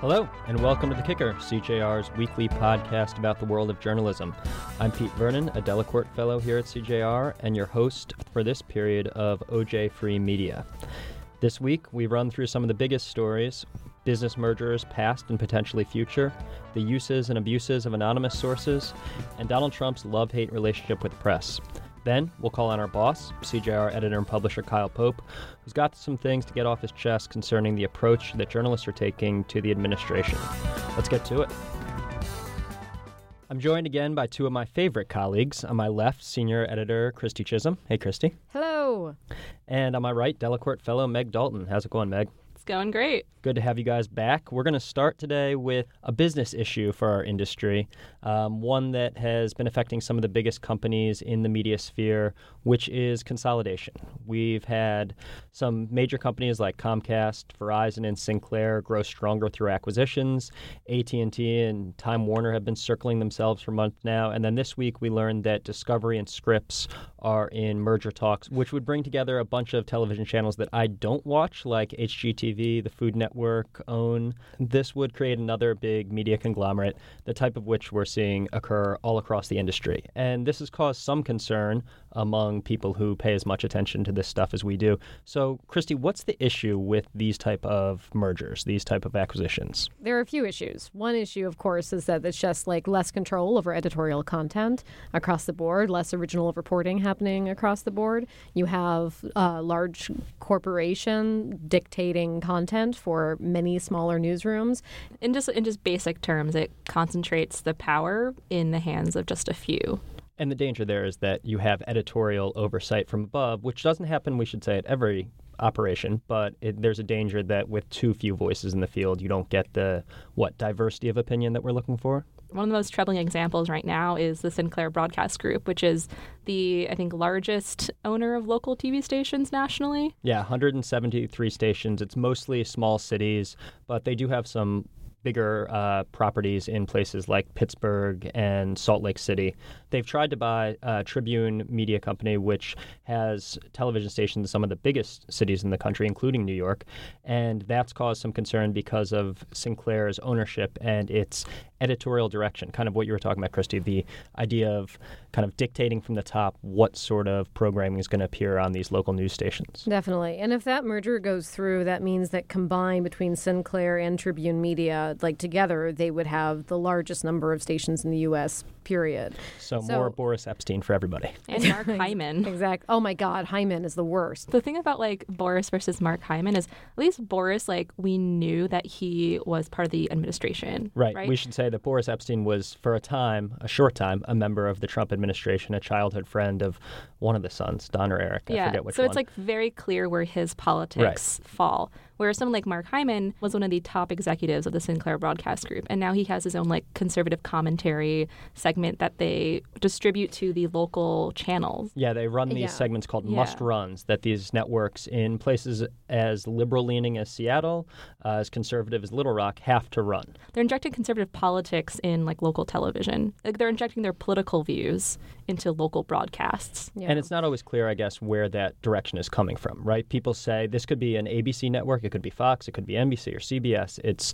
Hello, and welcome to The Kicker, CJR's weekly podcast about the world of journalism. I'm Pete Vernon, a Delacorte Fellow here at CJR, and your host for this period of OJ Free Media. This week, we run through some of the biggest stories business mergers, past and potentially future, the uses and abuses of anonymous sources, and Donald Trump's love hate relationship with the press. Then we'll call on our boss, CJR editor and publisher Kyle Pope, who's got some things to get off his chest concerning the approach that journalists are taking to the administration. Let's get to it. I'm joined again by two of my favorite colleagues. On my left, senior editor Christy Chisholm. Hey, Christy. Hello. And on my right, Delacorte fellow Meg Dalton. How's it going, Meg? Going great. Good to have you guys back. We're going to start today with a business issue for our industry, um, one that has been affecting some of the biggest companies in the media sphere, which is consolidation. We've had some major companies like Comcast, Verizon, and Sinclair grow stronger through acquisitions. AT&T and Time Warner have been circling themselves for months now, and then this week we learned that Discovery and Scripps are in merger talks, which would bring together a bunch of television channels that I don't watch, like HGTV, the Food Network, OWN. This would create another big media conglomerate, the type of which we're seeing occur all across the industry. And this has caused some concern among people who pay as much attention to this stuff as we do. So, Christy, what's the issue with these type of mergers, these type of acquisitions? There are a few issues. One issue, of course, is that it's just like less control over editorial content across the board, less original reporting happening across the board. You have a large corporation dictating content for many smaller newsrooms. In just in just basic terms, it concentrates the power in the hands of just a few. And the danger there is that you have editorial oversight from above, which doesn't happen, we should say, at every operation, but it, there's a danger that with too few voices in the field, you don't get the, what, diversity of opinion that we're looking for? One of the most troubling examples right now is the Sinclair Broadcast Group, which is the, I think, largest owner of local TV stations nationally. Yeah, 173 stations. It's mostly small cities, but they do have some bigger uh, properties in places like Pittsburgh and Salt Lake City. They've tried to buy uh, Tribune Media Company, which has television stations in some of the biggest cities in the country, including New York. And that's caused some concern because of Sinclair's ownership and its editorial direction, kind of what you were talking about, Christy, the idea of kind of dictating from the top what sort of programming is going to appear on these local news stations. Definitely. And if that merger goes through, that means that combined between Sinclair and Tribune Media, like together, they would have the largest number of stations in the U.S., period. So, so more Boris Epshteyn for everybody. And Mark Hyman. exactly. Oh my God, Hyman is the worst. The thing about like Boris versus Mark Hyman is at least Boris, like, we knew that he was part of the administration. Right. right? We should say that Boris Epshteyn was, for a time, a short time, a member of the Trump administration, a childhood friend of one of the sons, Don or Eric. I yeah. forget which so one. it's like very clear where his politics right. fall. Whereas someone like Mark Hyman was one of the top executives of the Sinclair Broadcast Group, and now he has his own like conservative commentary segment that they distribute to the local channels. Yeah, they run these Yeah. segments called Yeah. must runs that these networks in places as liberal leaning as Seattle, uh, as conservative as Little Rock have to run. They're injecting conservative politics in like local television. Like they're injecting their political views into local broadcasts. Yeah. And it's not always clear, I guess, where that direction is coming from, right? People say this could be an ABC network, it could be Fox, it could be NBC or CBS. It's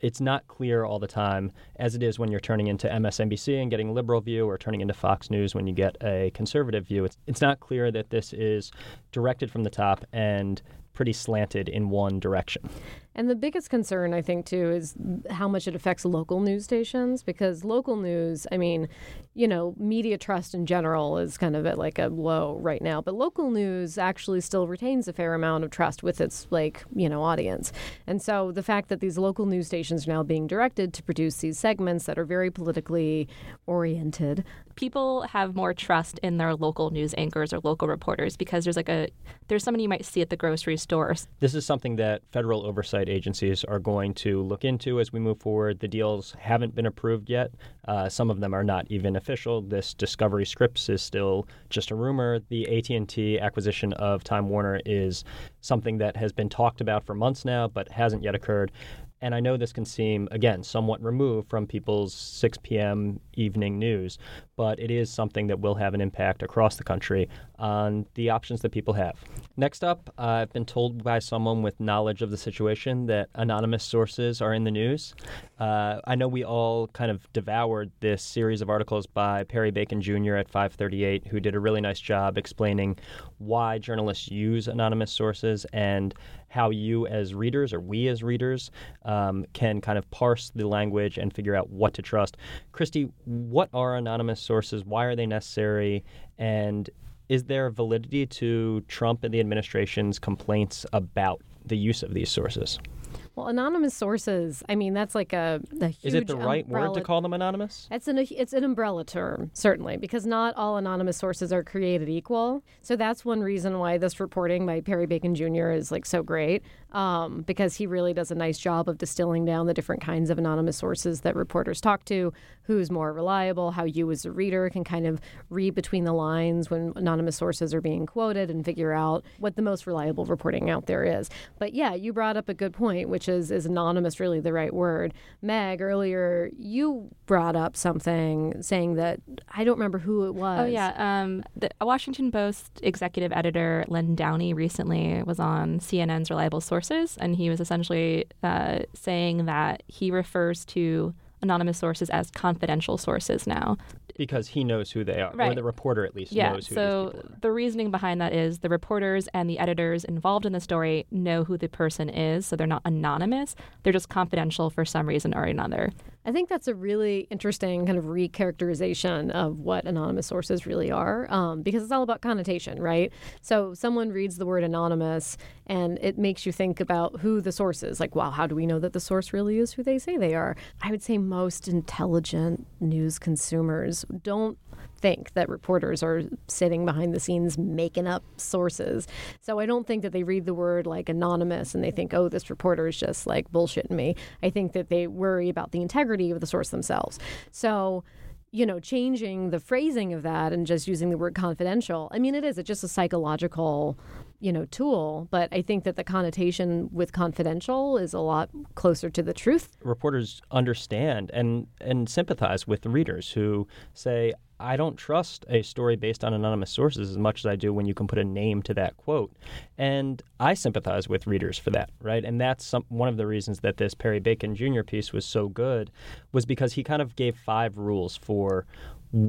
it's not clear all the time, as it is when you're turning into MSNBC and getting liberal view, or turning into Fox News when you get a conservative view. It's it's not clear that this is directed from the top and pretty slanted in one direction. And the biggest concern, I think, too, is how much it affects local news stations because local news, I mean, you know, media trust in general is kind of at like a low right now, but local news actually still retains a fair amount of trust with its, like, you know, audience. And so the fact that these local news stations are now being directed to produce these segments that are very politically oriented. People have more trust in their local news anchors or local reporters because there's like a there's someone you might see at the grocery store. This is something that federal oversight agencies are going to look into as we move forward. The deals haven't been approved yet. Uh, some of them are not even official. This Discovery Scripps is still just a rumor. The AT&T acquisition of Time Warner is something that has been talked about for months now, but hasn't yet occurred. And I know this can seem, again, somewhat removed from people's 6 p.m. evening news, but it is something that will have an impact across the country on the options that people have. Next up, uh, I've been told by someone with knowledge of the situation that anonymous sources are in the news. Uh, I know we all kind of devoured this series of articles by Perry Bacon Jr. at 538, who did a really nice job explaining why journalists use anonymous sources and how you as readers or we as readers um, can kind of parse the language and figure out what to trust. Christy, what are anonymous sources? Why are they necessary? And is there validity to Trump and the administration's complaints about the use of these sources? Well, anonymous sources, I mean, that's like a, a huge Is it the right umbrella. word to call them anonymous? It's an it's an umbrella term, certainly, because not all anonymous sources are created equal. So that's one reason why this reporting by Perry Bacon Jr. is like so great, um, because he really does a nice job of distilling down the different kinds of anonymous sources that reporters talk to, who's more reliable, how you as a reader can kind of read between the lines when anonymous sources are being quoted and figure out what the most reliable reporting out there is. But yeah, you brought up a good point, which is is anonymous really the right word? Meg, earlier you brought up something saying that I don't remember who it was. Oh yeah, um, the Washington Post executive editor Len Downie recently was on CNN's Reliable Sources, and he was essentially uh, saying that he refers to anonymous sources as confidential sources now. Because he knows who they are, or the reporter at least Yeah, knows who so these people are. the reasoning behind that is the reporters and the editors involved in the story know who the person is, so they're not anonymous. They're just confidential for some reason or another. I think that's a really interesting kind of recharacterization of what anonymous sources really are, um, because it's all about connotation, right? So someone reads the word anonymous, and it makes you think about who the source is. Like, wow, how do we know that the source really is who they say they are? I would say most intelligent news consumers don't think that reporters are sitting behind the scenes making up sources. So I don't think that they read the word like anonymous and they think, oh, this reporter is just like bullshitting me. I think that they worry about the integrity of the source themselves. So you know, changing the phrasing of that and just using the word confidential. I mean, it is. It's just a psychological, you know, tool. But I think that the connotation with confidential is a lot closer to the truth. reporters understand and and sympathize with the readers who say I don't trust a story based on anonymous sources as much as I do when you can put a name to that quote. And I sympathize with readers for that, right? And that's some, one of the reasons that this Perry Bacon Jr. piece was so good was because he kind of gave five rules for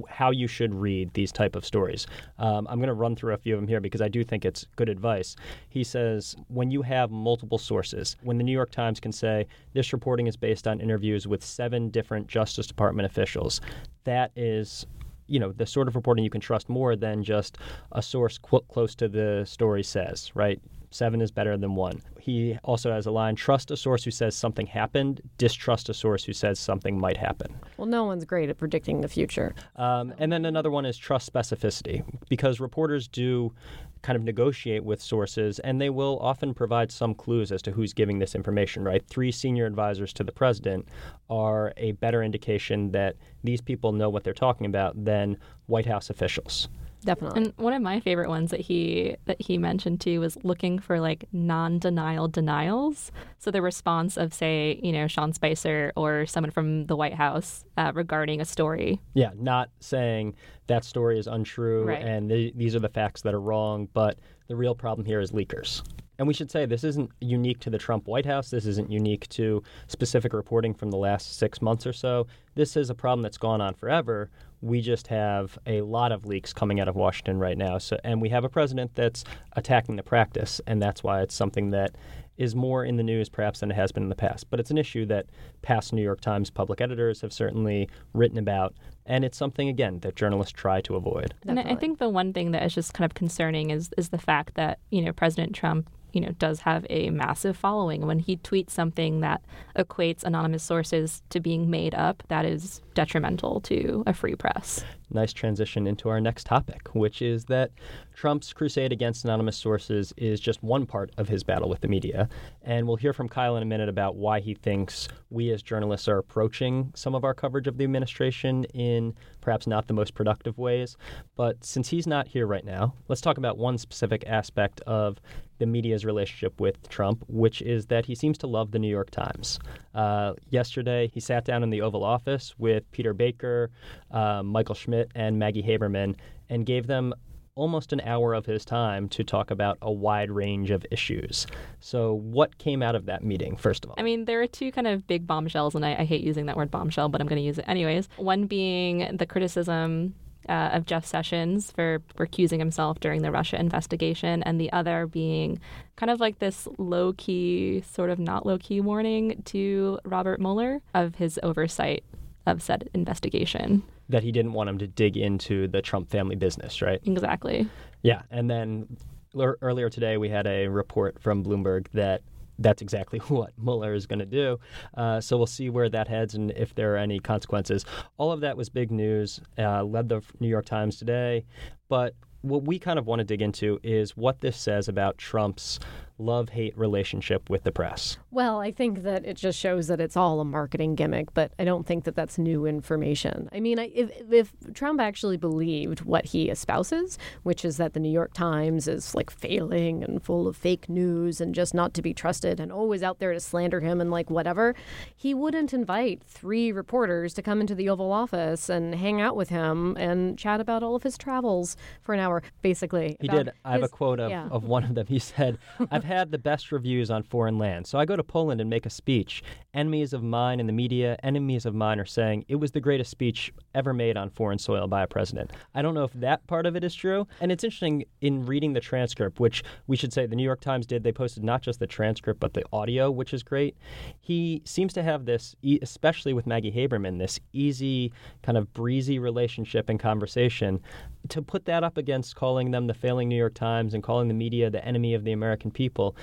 how you should read these type of stories. Um, I'm going to run through a few of them here because I do think it's good advice. He says when you have multiple sources, when the New York Times can say this reporting is based on interviews with seven different Justice Department officials, that is you know the sort of reporting you can trust more than just a source close to the story says right seven is better than one he also has a line trust a source who says something happened distrust a source who says something might happen Well, no one's great at predicting the future. um, and then another one is trust specificity because reporters do kind of negotiate with sources and they will often provide some clues as to who's giving this information, right? Three senior advisors to the president are a better indication that these people know what they're talking about than White House officials. Definitely. And one of my favorite ones that he that he mentioned too was looking for like non-denial denials. So the response of say, you know, Sean Spicer or someone from the White House uh, regarding a story. Yeah, not saying that story is untrue Right. and th- these are the facts that are wrong, but the real problem here is leakers. And we should say this isn't unique to the Trump White House. This isn't unique to specific reporting from the last six months or so. This is a problem that's gone on forever. We just have a lot of leaks coming out of Washington right now. So, and we have a president that's attacking the practice, and that's why it's something that is more in the news perhaps than it has been in the past. But it's an issue that past New York Times public editors have certainly written about, and it's something again that journalists try to avoid. And I- I think the one thing that is just kind of concerning is is the fact that you know President Trump you know does have a massive following. When he tweets something that equates anonymous sources to being made up, that is detrimental to a free press. Nice transition into our next topic, which is that Trump's crusade against anonymous sources is just one part of his battle with the media. And we'll hear from Kyle in a minute about why he thinks we as journalists are approaching some of our coverage of the administration in perhaps not the most productive ways. But since he's not here right now, let's talk about one specific aspect of the media's relationship with Trump, which is that he seems to love the New York Times. Uh, yesterday, he sat down in the Oval Office with Peter Baker, uh, Michael Schmidt, and Maggie Haberman and gave them almost an hour of his time to talk about a wide range of issues. So, what came out of that meeting, first of all? I mean, there are two kind of big bombshells, and I, I hate using that word bombshell, but I'm going to use it anyways. One being the criticism uh, of Jeff Sessions for recusing himself during the Russia investigation, and the other being kind of like this low key, sort of not low key warning to Robert Mueller of his oversight of said investigation. That he didn't want him to dig into the Trump family business, right? Exactly. Yeah. And then l- earlier today, we had a report from Bloomberg that that's exactly what Mueller is going to do. Uh, so we'll see where that heads and if there are any consequences. All of that was big news, uh, led the New York Times today. But what we kind of want to dig into is what this says about Trump's love hate relationship with the press. Well, I think that it just shows that it's all a marketing gimmick, but I don't think that that's new information. I mean, if, if Trump actually believed what he espouses, which is that the New York Times is like failing and full of fake news and just not to be trusted and always out there to slander him and like whatever, he wouldn't invite three reporters to come into the Oval Office and hang out with him and chat about all of his travels for an hour, basically. He did. I have a quote of, yeah. of one of them. He said, I've had the best reviews on foreign land. So I go to Poland and make a speech. Enemies of mine in the media, enemies of mine are saying it was the greatest speech ever made on foreign soil by a president. I don't know if that part of it is true. And it's interesting in reading the transcript, which we should say the New York Times did. They posted not just the transcript, but the audio, which is great. He seems to have this, especially with Maggie Haberman, this easy, kind of breezy relationship and conversation. To put that up against calling them the failing New York Times and calling the media the enemy of the American people people,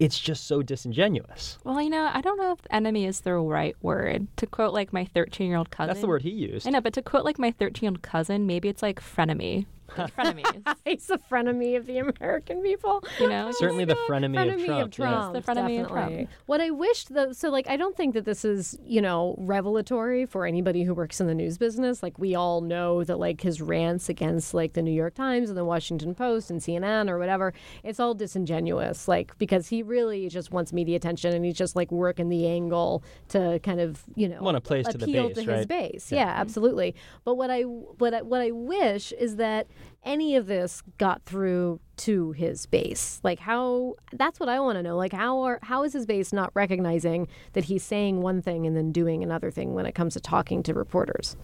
it's just so disingenuous. Well, you know, I don't know if enemy is the right word. To quote like my 13 year old cousin. That's the word he used. I know, but to quote like my 13 year old cousin, maybe it's like frenemy. Frenemies. He's the frenemy of the American people. You know, oh certainly the frenemy, frenemy of Trump. Of Trump yes. The frenemy definitely. of Trump. What I wished though, so like I don't think that this is you know revelatory for anybody who works in the news business. Like we all know that like his rants against like the New York Times and the Washington Post and CNN or whatever, it's all disingenuous. Like because he really just wants media attention and he's just like working the angle to kind of you know want to place to the base, to right? his base. Yeah. yeah, absolutely. But what I what I, what I wish is that any of this got through to his base. Like how that's what i want to know. Like how are how is his base not recognizing that he's saying one thing and then doing another thing when it comes to talking to reporters?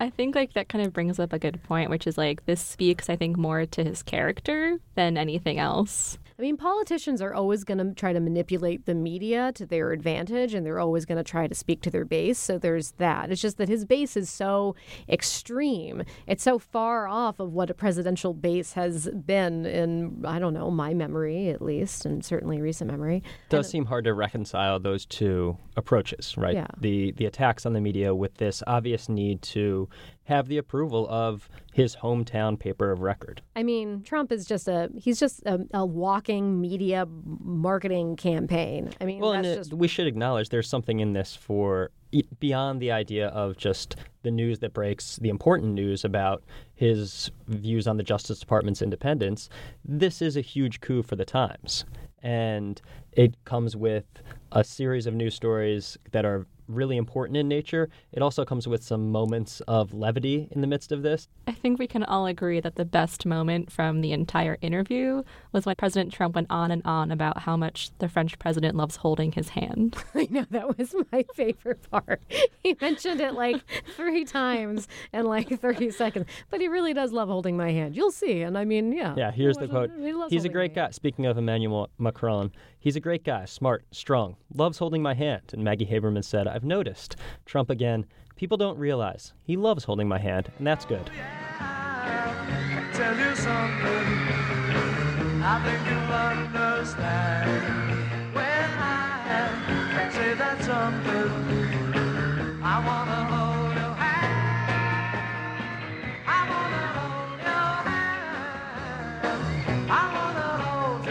I think like that kind of brings up a good point, which is like this speaks, I think, more to his character than anything else. I mean, politicians are always going to try to manipulate the media to their advantage, and they're always going to try to speak to their base. So there's that. It's just that his base is so extreme. It's so far off of what a presidential base has been in, I don't know, my memory at least, and certainly recent memory. It does and, seem hard to reconcile those two approaches, right? Yeah. The the attacks on the media with this obvious need to have the approval of his hometown paper of record. I mean, Trump is just a he's just a, a walking media marketing campaign. I mean, well, and just... we should acknowledge there's something in this for beyond the idea of just the news that breaks the important news about his views on the Justice Department's independence. This is a huge coup for the Times. And it comes with a series of news stories that are really important in nature. It also comes with some moments of levity in the midst of this. I think we can all agree that the best moment from the entire interview was when President Trump went on and on about how much the French president loves holding his hand. I know that was my favorite part. He mentioned it like three times in like 30 seconds, but he really does love holding my hand. You'll see. And I mean, yeah. Yeah, here's the quote. He He's a great guy. Speaking of Emmanuel Macron, he's a great guy, smart, strong, loves holding my hand. And Maggie Haberman said, I've noticed. Trump again, people don't realize he loves holding my hand, and that's good.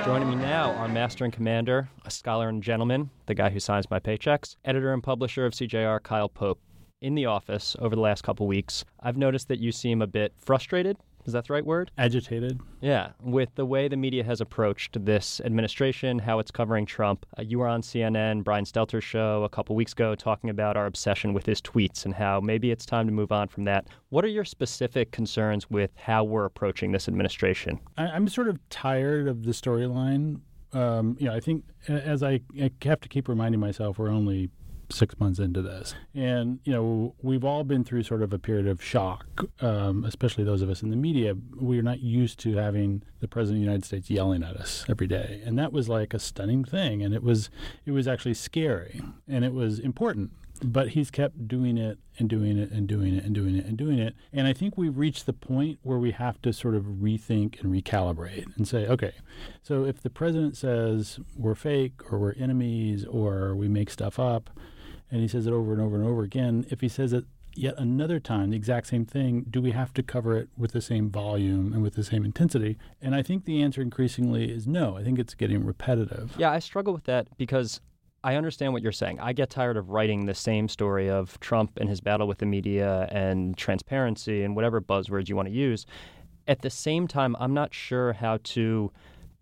Joining me now, our master and commander, a scholar and gentleman, the guy who signs my paychecks, editor and publisher of CJR, Kyle Pope. In the office over the last couple weeks, I've noticed that you seem a bit frustrated, Is that the right word? Agitated. Yeah, with the way the media has approached this administration, how it's covering Trump. Uh, you were on CNN, Brian Stelter's show a couple weeks ago, talking about our obsession with his tweets and how maybe it's time to move on from that. What are your specific concerns with how we're approaching this administration? I, am sort of tired of the storyline. Um, you know, I think as I, I have to keep reminding myself, we're only six months into this. And, you know, we've all been through sort of a period of shock, um, especially those of us in the media. We're not used to having the President of the United States yelling at us every day. And that was like a stunning thing. And it was, it was actually scary and it was important but he's kept doing it and doing it and doing it and doing it and doing it. And I think we've reached the point where we have to sort of rethink and recalibrate and say, okay, so if the president says we're fake or we're enemies or we make stuff up, and he says it over and over and over again. If he says it yet another time, the exact same thing, do we have to cover it with the same volume and with the same intensity? And I think the answer increasingly is no. I think it's getting repetitive. Yeah, I struggle with that because I understand what you're saying. I get tired of writing the same story of Trump and his battle with the media and transparency and whatever buzzwords you want to use. At the same time, I'm not sure how to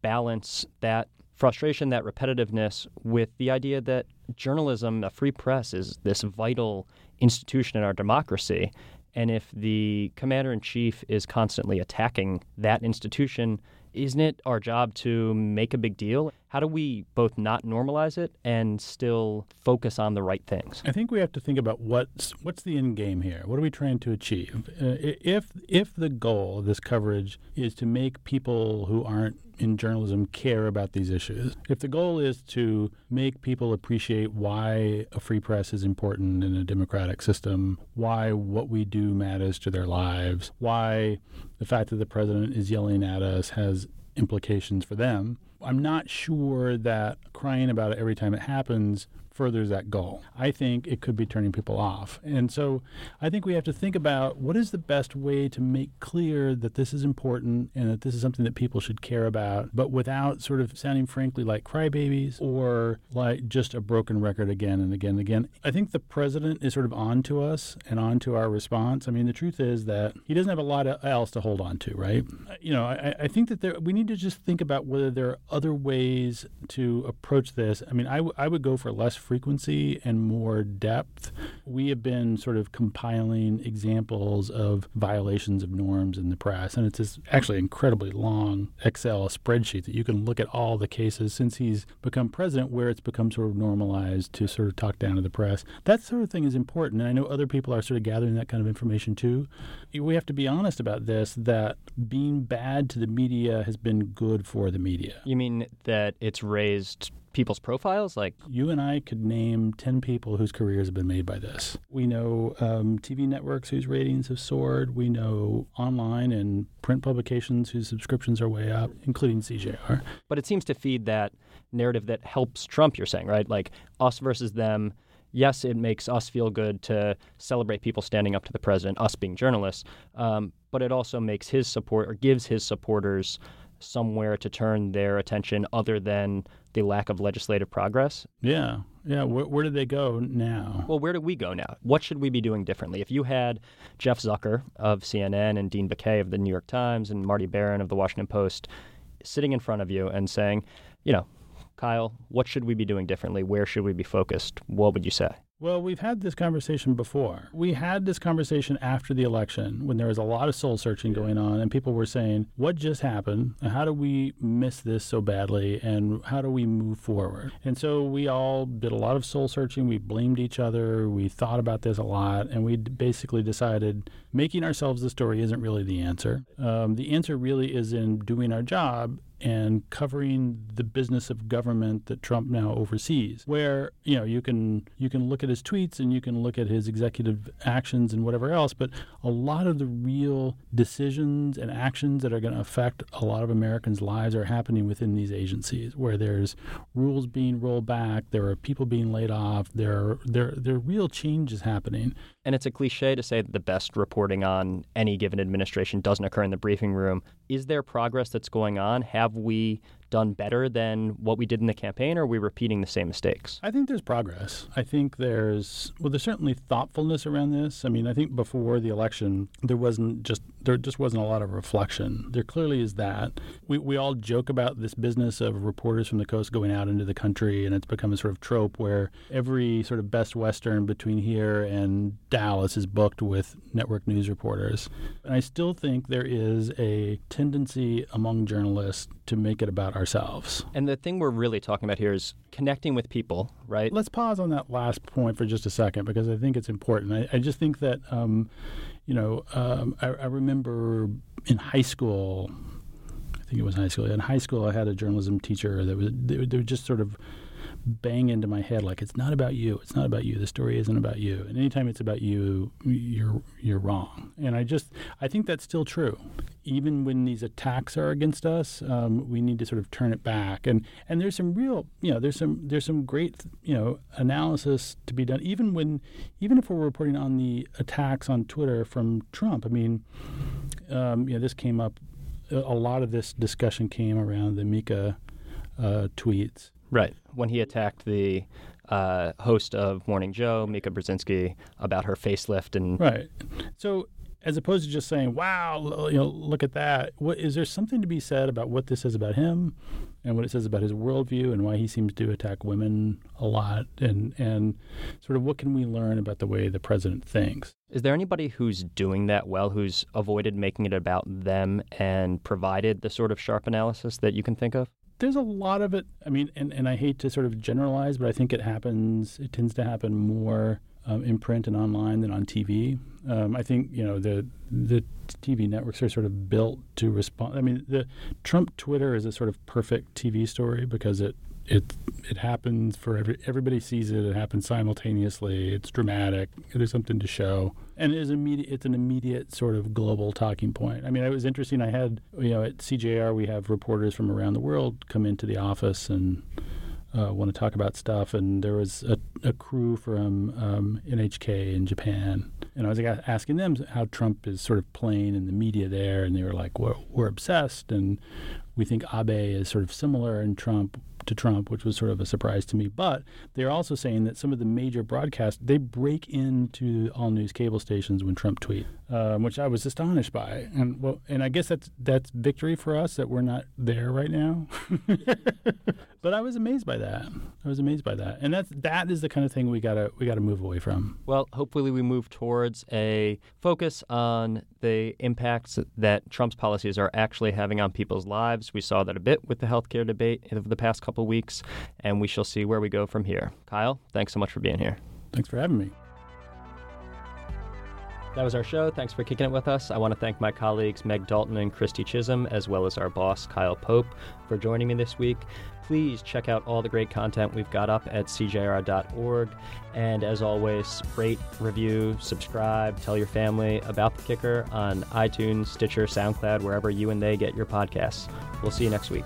balance that frustration, that repetitiveness, with the idea that journalism, a free press, is this vital institution in our democracy. And if the commander in chief is constantly attacking that institution, isn't it our job to make a big deal? How do we both not normalize it and still focus on the right things? I think we have to think about what's what's the end game here. What are we trying to achieve? Uh, if if the goal of this coverage is to make people who aren't in journalism care about these issues. If the goal is to make people appreciate why a free press is important in a democratic system, why what we do matters to their lives, why the fact that the president is yelling at us has implications for them, I'm not sure that crying about it every time it happens furthers that goal. I think it could be turning people off. And so I think we have to think about what is the best way to make clear that this is important and that this is something that people should care about, but without sort of sounding frankly like crybabies or like just a broken record again and again and again. I think the president is sort of on to us and on to our response. I mean, the truth is that he doesn't have a lot else to hold on to, right? You know, I, I think that there, we need to just think about whether there are other ways to approach this. I mean, I, w- I would go for less frequency and more depth. We have been sort of compiling examples of violations of norms in the press, and it's this actually incredibly long Excel spreadsheet that you can look at all the cases since he's become president where it's become sort of normalized to sort of talk down to the press. That sort of thing is important, and I know other people are sort of gathering that kind of information too. We have to be honest about this that being bad to the media has been good for the media. You mean that it's raised people's profiles? Like you and I could name ten people whose careers have been made by this. We know um, TV networks whose ratings have soared. We know online and print publications whose subscriptions are way up, including CJR. But it seems to feed that narrative that helps Trump. You're saying right, like us versus them. Yes, it makes us feel good to celebrate people standing up to the president, us being journalists. Um, but it also makes his support or gives his supporters somewhere to turn their attention other than the lack of legislative progress. Yeah. Yeah. Where, where do they go now? Well, where do we go now? What should we be doing differently? If you had Jeff Zucker of CNN and Dean Baquet of the New York Times and Marty Baron of the Washington Post sitting in front of you and saying, you know, Kyle, what should we be doing differently? Where should we be focused? What would you say? Well, we've had this conversation before. We had this conversation after the election when there was a lot of soul searching going on, and people were saying, What just happened? How do we miss this so badly? And how do we move forward? And so we all did a lot of soul searching. We blamed each other. We thought about this a lot, and we basically decided making ourselves the story isn't really the answer. Um, the answer really is in doing our job and covering the business of government that Trump now oversees. Where you know you can you can look at his tweets and you can look at his executive actions and whatever else, but a lot of the real decisions and actions that are going to affect a lot of Americans' lives are happening within these agencies, where there's rules being rolled back, there are people being laid off, there are, there there are real changes happening. And it's a cliche to say that the best reporting on any given administration doesn't occur in the briefing room. Is there progress that's going on? Have we done better than what we did in the campaign, or are we repeating the same mistakes? I think there's progress. I think there's well, there's certainly thoughtfulness around this. I mean, I think before the election, there wasn't just there just wasn't a lot of reflection. There clearly is that. We we all joke about this business of reporters from the coast going out into the country, and it's become a sort of trope where every sort of best western between here and Dallas is booked with network news reporters. And I still think there is a tendency among journalists to make it about ourselves. And the thing we're really talking about here is connecting with people, right? Let's pause on that last point for just a second because I think it's important. I, I just think that, um, you know, um, I, I remember in high school, I think it was high school. In high school, I had a journalism teacher that was they, they would just sort of bang into my head like it's not about you. It's not about you. The story isn't about you. And anytime it's about you you're you're wrong. And i just i think that's still true. Even when these attacks are against us um, we need to sort of turn it back. And and there's some real you know there's some there's some great you know analysis to be done. Even when even if we're reporting on the attacks on twitter from trump i mean um, you know this came up a lot of this discussion came around the mika uh, tweets Right. When he attacked the uh, host of Morning Joe, Mika Brzezinski, about her facelift and right. So as opposed to just saying, "Wow, you know, look at that," what is there something to be said about what this says about him, and what it says about his worldview, and why he seems to attack women a lot, and and sort of what can we learn about the way the president thinks? Is there anybody who's doing that well, who's avoided making it about them and provided the sort of sharp analysis that you can think of? There's a lot of it. I mean, and, and I hate to sort of generalize, but I think it happens. It tends to happen more um, in print and online than on TV. Um, I think you know the the TV networks are sort of built to respond. I mean, the Trump Twitter is a sort of perfect TV story because it it it happens for every everybody sees it. It happens simultaneously. It's dramatic. There's something to show, and it is immediate. It's an immediate sort of global talking point. I mean, it was interesting. I had you know at CJR we have reporters from around the world come into the office and. Uh, want to talk about stuff, and there was a, a crew from um, NHK in Japan, and I was like, asking them how Trump is sort of playing in the media there, and they were like, "We're, we're obsessed, and we think Abe is sort of similar in Trump to Trump, which was sort of a surprise to me. But they're also saying that some of the major broadcasts they break into all news cable stations when Trump tweets, um, which I was astonished by. And well, and I guess that's that's victory for us that we're not there right now. but I was amazed by that. I was amazed by that, and that's that is the kind of thing we gotta we gotta move away from. Well, hopefully we move towards a focus on the impacts that Trump's policies are actually having on people's lives. We saw that a bit with the healthcare debate over the past couple weeks, and we shall see where we go from here. Kyle, thanks so much for being here. Thanks for having me. That was our show. Thanks for kicking it with us. I want to thank my colleagues Meg Dalton and Christy Chisholm, as well as our boss Kyle Pope, for joining me this week. Please check out all the great content we've got up at cjr.org. And as always, rate, review, subscribe, tell your family about the kicker on iTunes, Stitcher, SoundCloud, wherever you and they get your podcasts. We'll see you next week.